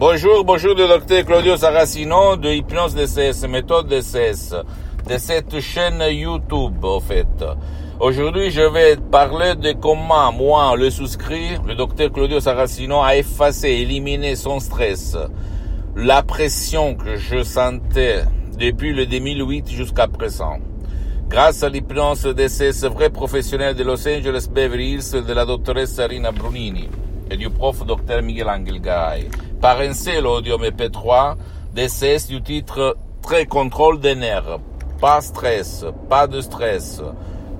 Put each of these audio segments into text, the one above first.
Bonjour, bonjour le docteur Claudio Saracino de Hypnose DCS, méthode DCS, de cette chaîne YouTube, au fait. Aujourd'hui, je vais parler de comment moi, le souscrit, le docteur Claudio Saracino, a effacé, éliminé son stress, la pression que je sentais depuis le 2008 jusqu'à présent. Grâce à l'hypnose DCS vrai professionnel de Los Angeles Beverly Hills de la doctoresse Rina Brunini et du prof docteur Miguel Angel Garay. Par un seul audio MP3 DCS du titre Très contrôle des nerfs. Pas stress, pas de stress.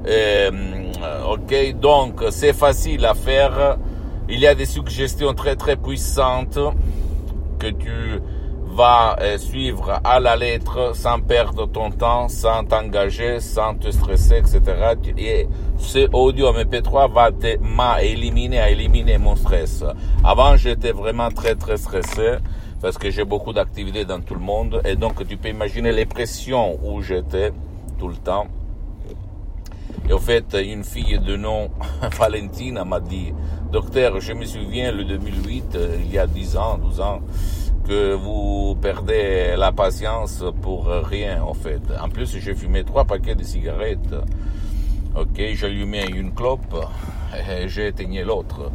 Euh, ok, donc c'est facile à faire. Il y a des suggestions très très puissantes que tu euh, suivre à la lettre sans perdre ton temps, sans t'engager, sans te stresser, etc. Et ce audio MP3 va m'a éliminé, a éliminé mon stress. Avant, j'étais vraiment très très stressé parce que j'ai beaucoup d'activités dans tout le monde et donc tu peux imaginer les pressions où j'étais tout le temps. Et au fait, une fille de nom Valentina m'a dit, docteur, je me souviens le 2008, euh, il y a 10 ans, 12 ans, que vous perdez la patience pour rien, en fait. En plus, j'ai fumé trois paquets de cigarettes. Ok, j'allumais une clope et j'ai éteigné l'autre.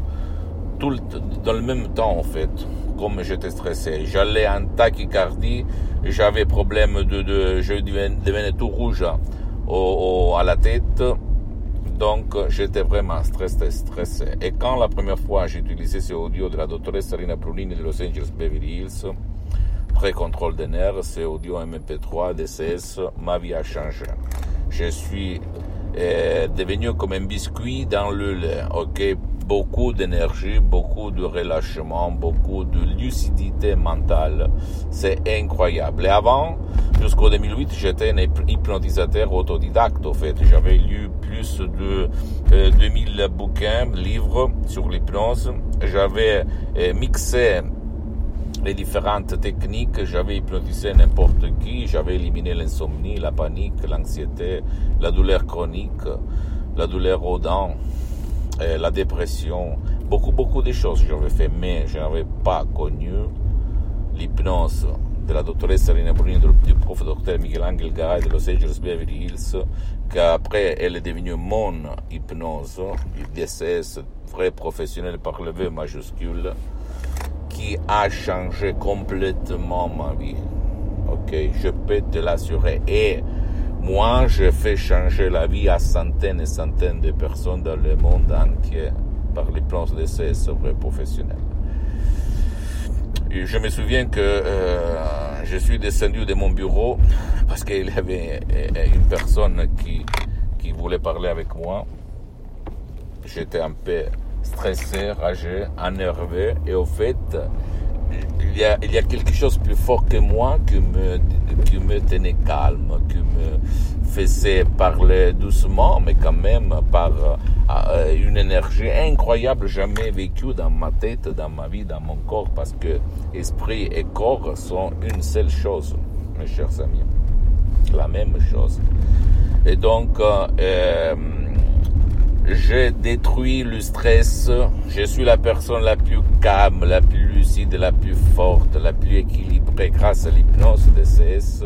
Tout le, dans le même temps, en fait, comme j'étais stressé. J'allais en tachycardie, j'avais problème de, de, je devenais, tout rouge au, à la tête. Donc, j'étais vraiment stressé, stressé. Et quand la première fois j'ai utilisé ce audio de la doctoresse Sarina Brunini de Los Angeles Beverly Hills, pré-contrôle des nerfs, ce audio MP3 DCS, ma vie a changé. Je suis euh, devenu comme un biscuit dans le lait, ok? Beaucoup d'énergie, beaucoup de relâchement, beaucoup de lucidité mentale. C'est incroyable. Et avant, jusqu'au 2008, j'étais un hypnotisateur autodidacte, au fait. J'avais lu plus de 2000 euh, bouquins, livres sur l'hypnose. J'avais euh, mixé les différentes techniques, j'avais hypnotisé n'importe qui, j'avais éliminé l'insomnie, la panique, l'anxiété, la douleur chronique, la douleur aux dents, euh, la dépression, beaucoup, beaucoup de choses j'avais fait, mais je n'avais pas connu l'hypnose de la doctoresse Rina Bruni, du prof docteur Miguel Angel Garay de Los Angeles Beverly Hills, qu'après elle est devenue mon hypnose, DSS, vrai professionnel par le V majuscule, qui a changé complètement ma vie. Ok, je peux te l'assurer. Moi, je fais changer la vie à centaines et centaines de personnes dans le monde entier par les plans de vrais professionnels. Je me souviens que euh, je suis descendu de mon bureau parce qu'il y avait euh, une personne qui, qui voulait parler avec moi. J'étais un peu stressé, ragé, énervé. Et au fait, il y, a, il y a quelque chose plus fort que moi qui me, qui me tenait calme, qui me faisait parler doucement, mais quand même par euh, une énergie incroyable, jamais vécue dans ma tête, dans ma vie, dans mon corps, parce que esprit et corps sont une seule chose, mes chers amis. La même chose. Et donc, euh, euh j'ai détruit le stress. Je suis la personne la plus calme, la plus lucide, la plus forte, la plus équilibrée grâce à l'hypnose DCS.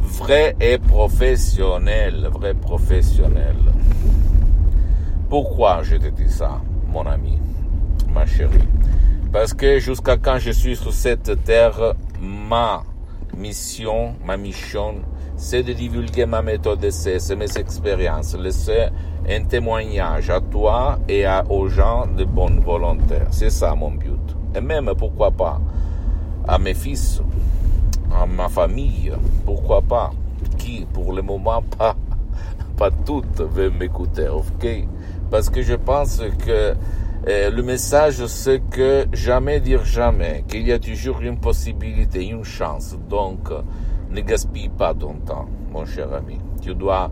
Vrai et professionnel, vrai professionnel. Pourquoi je te dis ça, mon ami, ma chérie? Parce que jusqu'à quand je suis sur cette terre, ma mission, ma mission, c'est de divulguer ma méthode d'essai, mes expériences, laisser un témoignage à toi et aux gens de bonne volonté. C'est ça mon but. Et même, pourquoi pas, à mes fils, à ma famille, pourquoi pas, qui pour le moment pas, pas toutes veulent m'écouter, ok? Parce que je pense que euh, le message, c'est que jamais dire jamais, qu'il y a toujours une possibilité, une chance. Donc, ne gaspille pas ton temps, mon cher ami. Tu dois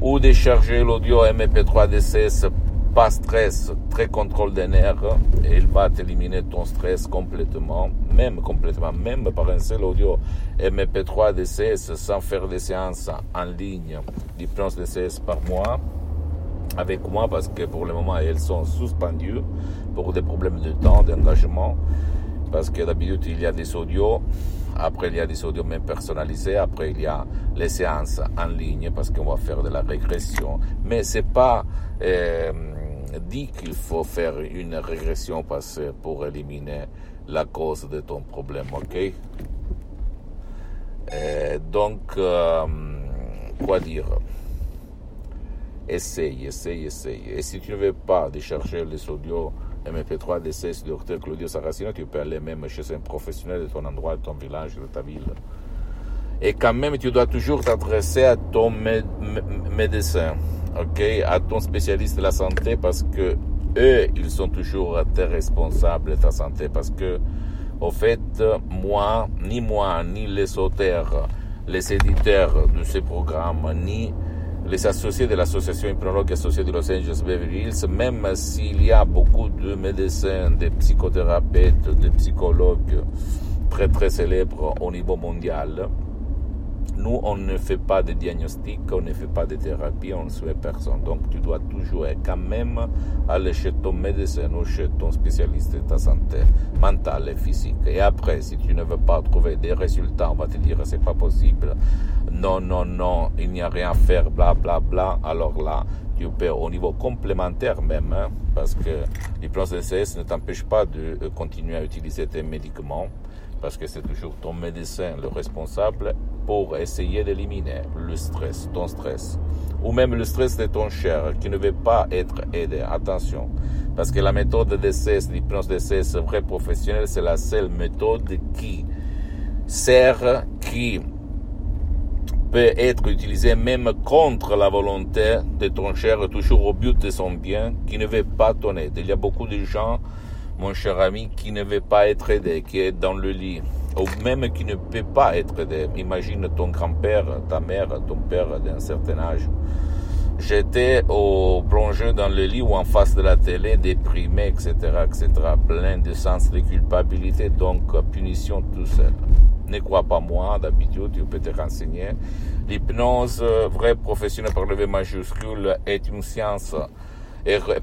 ou décharger l'audio MP3 DCS pas stress, très contrôle des nerfs, et il va t'éliminer ton stress complètement, même complètement, même par un seul audio MP3 DCS sans faire des séances en ligne d'hypnose DCS par mois avec moi parce que pour le moment elles sont suspendues pour des problèmes de temps, d'engagement. parce que d'habitude il y a des audios, après il y a des audios personnalisés, après il y a les séances en ligne parce qu'on va faire de la régression. Mais c'est pas euh, dit qu'il faut faire une régression parce, pour éliminer la cause de ton problème, ok? Euh, Donc, euh, quoi dire? Essaye, essaye, essaye. Et si tu ne veux pas de chercher les audios MP3 d'essai du docteur Claudio Saracino, tu peux aller même chez un professionnel de ton endroit, de ton village, de ta ville. Et quand même, tu dois toujours t'adresser à ton médecin, ok, à ton spécialiste de la santé, parce que eux, ils sont toujours tes responsables de ta santé, parce que, au fait, moi, ni moi, ni les auteurs, les éditeurs de ce programme, ni les associés de l'association hypnologue associée de Los Angeles Beverly Hills, même s'il y a beaucoup de médecins, de psychothérapeutes, de psychologues très très célèbres au niveau mondial, nous, on ne fait pas de diagnostic, on ne fait pas de thérapie, on ne soigne personne. Donc, tu dois toujours quand même aller chez ton médecin ou chez ton spécialiste de ta santé mentale et physique. Et après, si tu ne veux pas trouver des résultats, on va te dire c'est pas possible. Non, non, non, il n'y a rien à faire, bla, bla, bla. Alors là, tu peux au niveau complémentaire même, hein, parce que l'hypnose DCS ne t'empêche pas de euh, continuer à utiliser tes médicaments parce que c'est toujours ton médecin le responsable pour essayer d'éliminer le stress, ton stress, ou même le stress de ton cher qui ne veut pas être aidé. Attention, parce que la méthode d'essai, l'hypnose d'essai, vrai professionnel, c'est la seule méthode qui sert, qui peut être utilisée même contre la volonté de ton cher, toujours au but de son bien, qui ne veut pas ton aide. Il y a beaucoup de gens mon cher ami, qui ne veut pas être aidé, qui est dans le lit, ou même qui ne peut pas être aidé. Imagine ton grand-père, ta mère, ton père d'un certain âge. J'étais au plongé dans le lit ou en face de la télé, déprimé, etc., etc., plein de sens de culpabilité, donc punition tout seul. Ne crois pas moi, d'habitude, tu peux te renseigner. L'hypnose, vrai professionnel par le V majuscule, est une science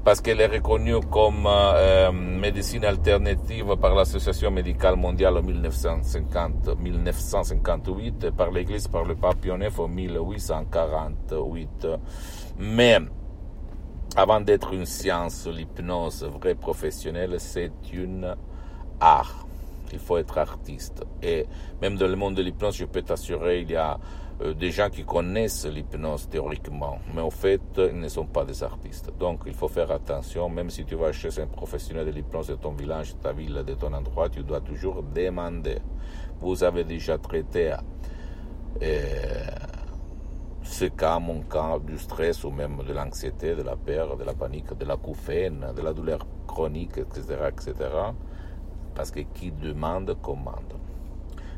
parce qu'elle est reconnue comme euh, médecine alternative par l'Association médicale mondiale en 1950, 1958 par l'Église, par le pape en 1848. Mais avant d'être une science, l'hypnose vraie professionnelle, c'est une art. Il faut être artiste. Et même dans le monde de l'hypnose, je peux t'assurer, il y a euh, des gens qui connaissent l'hypnose théoriquement, mais au fait, ils ne sont pas des artistes. Donc, il faut faire attention, même si tu vas chez un professionnel de l'hypnose de ton village, de ta ville, de ton endroit, tu dois toujours demander. Vous avez déjà traité euh, ce cas, mon cas, du stress ou même de l'anxiété, de la peur, de la panique, de la couffaine, de la douleur chronique, etc., etc. Parce que qui demande, commande.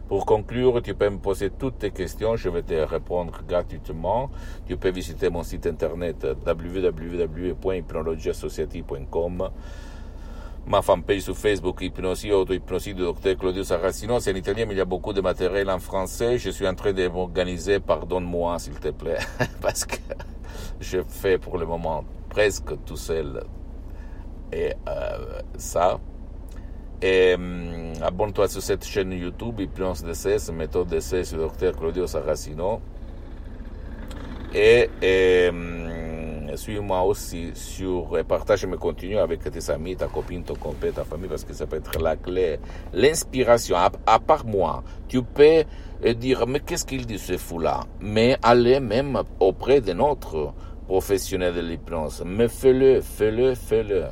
Pour conclure, tu peux me poser toutes tes questions, je vais te répondre gratuitement. Tu peux visiter mon site internet www.hypnologieassociative.com ma fanpage sur Facebook, Hypnosie, Auto-Hypnosie du docteur Claudio Saracino. C'est en italien, mais il y a beaucoup de matériel en français. Je suis en train de m'organiser, pardonne-moi s'il te plaît, parce que je fais pour le moment presque tout seul. Et euh, ça, et hum, abonne-toi sur cette chaîne YouTube, Hypnose DCS, méthode d'essai sur Dr Claudio Saracino. Et, hum, suis-moi aussi sur, et partage mes contenus avec tes amis, ta copine, ton copain, ta famille, parce que ça peut être la clé. L'inspiration, à, part moi, tu peux euh, dire, mais qu'est-ce qu'il dit ce fou-là? Mais aller même auprès de notre professionnel de l'hypnose. Mais fais-le, fais-le, fais-le.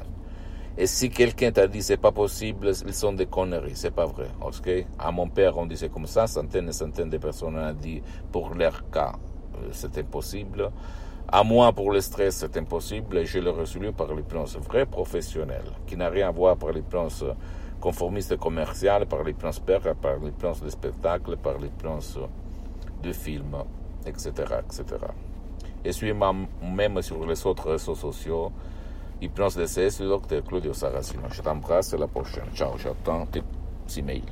Et si quelqu'un t'a dit c'est pas possible, ils sont des conneries, c'est pas vrai. Ok? À mon père, on disait comme ça, centaines et centaines de personnes ont dit pour leur cas, euh, c'est impossible. À moi, pour le stress, c'est impossible. Et je l'ai reçu par l'hypnose vraie professionnelle, qui n'a rien à voir par l'hypnose conformiste commerciale, par l'hypnose père, par l'hypnose de spectacle, par l'hypnose de film, etc., etc. Et suis-moi même sur les autres réseaux sociaux. Hypnose DCS, le docteur Claudio Saracino. Je t'embrasse, à la prochaine. Ciao, j'attends tes emails.